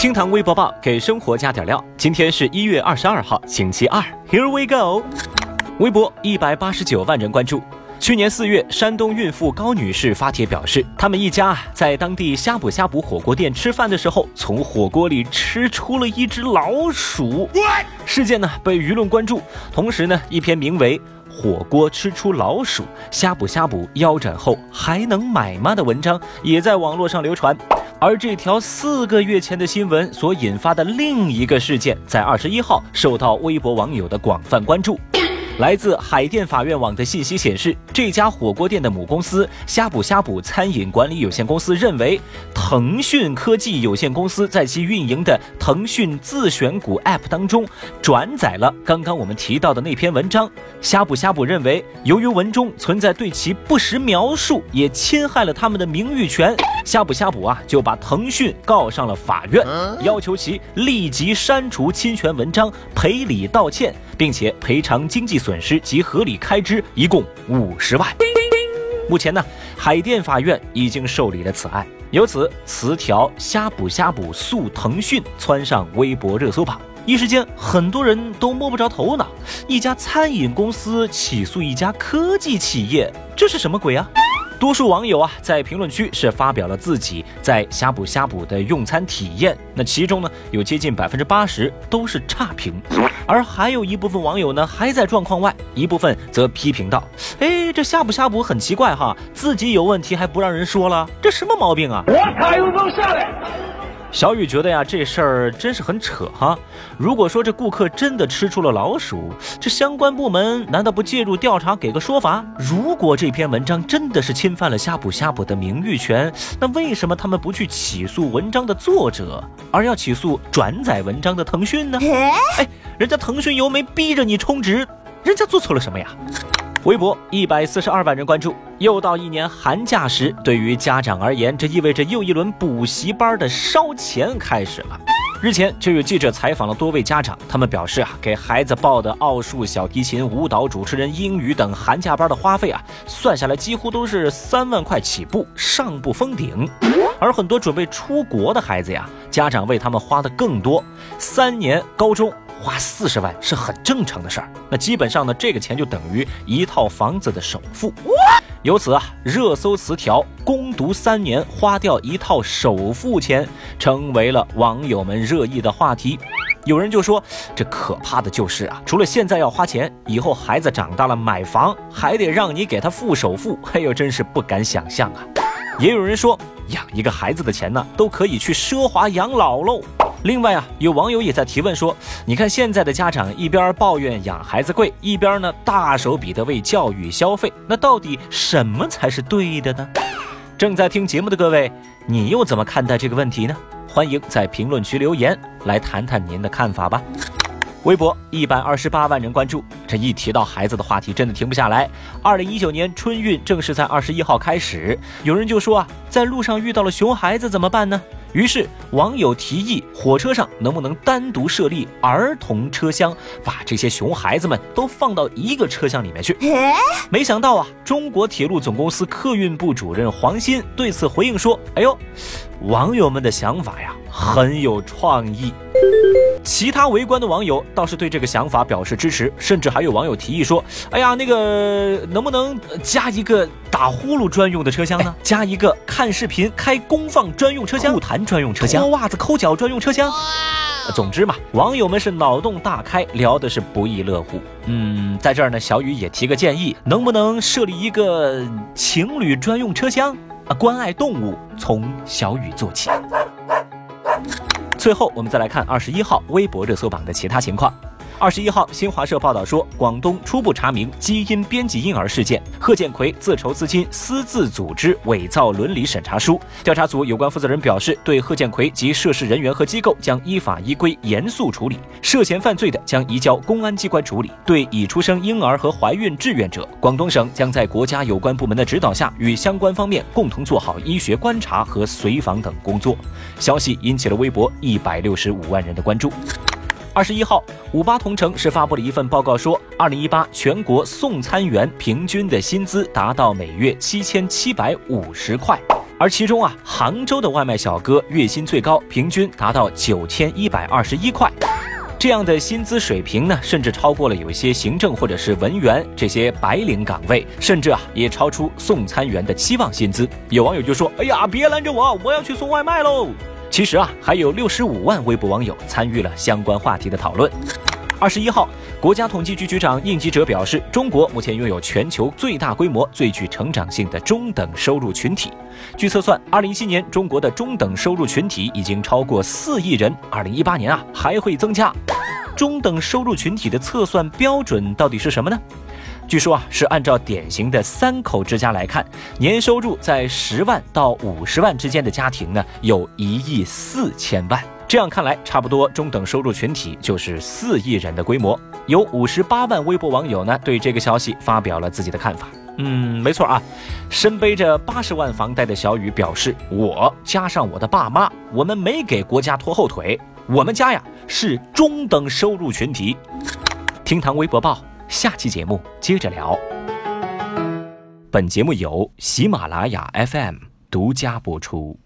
厅堂微博报给生活加点料。今天是一月二十二号，星期二。Here we go。微博一百八十九万人关注。去年四月，山东孕妇高女士发帖表示，他们一家在当地呷哺呷哺火锅店吃饭的时候，从火锅里吃出了一只老鼠。事件呢被舆论关注，同时呢，一篇名为《火锅吃出老鼠，呷哺呷哺腰斩后还能买吗》的文章也在网络上流传。而这条四个月前的新闻所引发的另一个事件，在二十一号受到微博网友的广泛关注。来自海淀法院网的信息显示，这家火锅店的母公司呷哺呷哺餐饮管理有限公司认为，腾讯科技有限公司在其运营的腾讯自选股 App 当中转载了刚刚我们提到的那篇文章。呷哺呷哺认为，由于文中存在对其不实描述，也侵害了他们的名誉权，呷哺呷哺啊就把腾讯告上了法院，要求其立即删除侵权文章，赔礼道歉，并且赔偿经济损。损失及合理开支一共五十万。目前呢，海淀法院已经受理了此案，由此词条“呷哺呷哺诉腾讯”窜上微博热搜榜，一时间很多人都摸不着头脑。一家餐饮公司起诉一家科技企业，这是什么鬼啊？多数网友啊，在评论区是发表了自己在呷哺呷哺的用餐体验，那其中呢，有接近百分之八十都是差评，而还有一部分网友呢还在状况外，一部分则批评道：“哎，这呷哺呷哺很奇怪哈，自己有问题还不让人说了，这什么毛病啊？”我卡又能下来。小雨觉得呀，这事儿真是很扯哈。如果说这顾客真的吃出了老鼠，这相关部门难道不介入调查，给个说法？如果这篇文章真的是侵犯了呷哺呷哺的名誉权，那为什么他们不去起诉文章的作者，而要起诉转载文章的腾讯呢？哎，人家腾讯又没逼着你充值，人家做错了什么呀？微博一百四十二万人关注。又到一年寒假时，对于家长而言，这意味着又一轮补习班的烧钱开始了。日前就有记者采访了多位家长，他们表示啊，给孩子报的奥数、小提琴、舞蹈、主持人、英语等寒假班的花费啊，算下来几乎都是三万块起步，上不封顶。而很多准备出国的孩子呀，家长为他们花的更多，三年高中。花四十万是很正常的事儿，那基本上呢，这个钱就等于一套房子的首付。由此啊，热搜词条“攻读三年花掉一套首付钱”成为了网友们热议的话题。有人就说，这可怕的就是啊，除了现在要花钱，以后孩子长大了买房还得让你给他付首付，哎呦，真是不敢想象啊。也有人说，养一个孩子的钱呢，都可以去奢华养老喽。另外啊，有网友也在提问说：“你看现在的家长一边抱怨养孩子贵，一边呢大手笔的为教育消费，那到底什么才是对的呢？”正在听节目的各位，你又怎么看待这个问题呢？欢迎在评论区留言来谈谈您的看法吧。微博一百二十八万人关注，这一提到孩子的话题，真的停不下来。二零一九年春运正是在二十一号开始，有人就说啊，在路上遇到了熊孩子怎么办呢？于是网友提议，火车上能不能单独设立儿童车厢，把这些熊孩子们都放到一个车厢里面去？没想到啊，中国铁路总公司客运部主任黄鑫对此回应说：“哎呦，网友们的想法呀，很有创意。”其他围观的网友倒是对这个想法表示支持，甚至还有网友提议说：“哎呀，那个能不能加一个打呼噜专用的车厢呢？加一个看视频开功放专用车厢、吐痰专用车厢、脱袜子抠脚专用车厢。”总之嘛，网友们是脑洞大开，聊的是不亦乐乎。嗯，在这儿呢，小雨也提个建议，能不能设立一个情侣专用车厢？啊，关爱动物，从小雨做起。最后，我们再来看二十一号微博热搜榜的其他情况。二十一号，新华社报道说，广东初步查明基因编辑婴儿事件，贺建奎自筹资金私自组织伪造伦理审查书。调查组有关负责人表示，对贺建奎及涉事人员和机构将依法依规严肃处理，涉嫌犯罪的将移交公安机关处理。对已出生婴儿和怀孕志愿者，广东省将在国家有关部门的指导下，与相关方面共同做好医学观察和随访等工作。消息引起了微博一百六十五万人的关注。二十一号，五八同城是发布了一份报告，说，二零一八全国送餐员平均的薪资达到每月七千七百五十块。而其中啊，杭州的外卖小哥月薪最高，平均达到九千一百二十一块。这样的薪资水平呢，甚至超过了有一些行政或者是文员这些白领岗位，甚至啊，也超出送餐员的期望薪资。有网友就说：“哎呀，别拦着我，我要去送外卖喽！”其实啊，还有六十五万微博网友参与了相关话题的讨论。二十一号，国家统计局局长应吉哲表示，中国目前拥有全球最大规模、最具成长性的中等收入群体。据测算，二零一七年中国的中等收入群体已经超过四亿人，二零一八年啊还会增加。中等收入群体的测算标准到底是什么呢？据说啊，是按照典型的三口之家来看，年收入在十万到五十万之间的家庭呢，有一亿四千万。这样看来，差不多中等收入群体就是四亿人的规模。有五十八万微博网友呢，对这个消息发表了自己的看法。嗯，没错啊，身背着八十万房贷的小雨表示：“我加上我的爸妈，我们没给国家拖后腿，我们家呀是中等收入群体。”厅堂微博报，下期节目接着聊。本节目由喜马拉雅 FM 独家播出。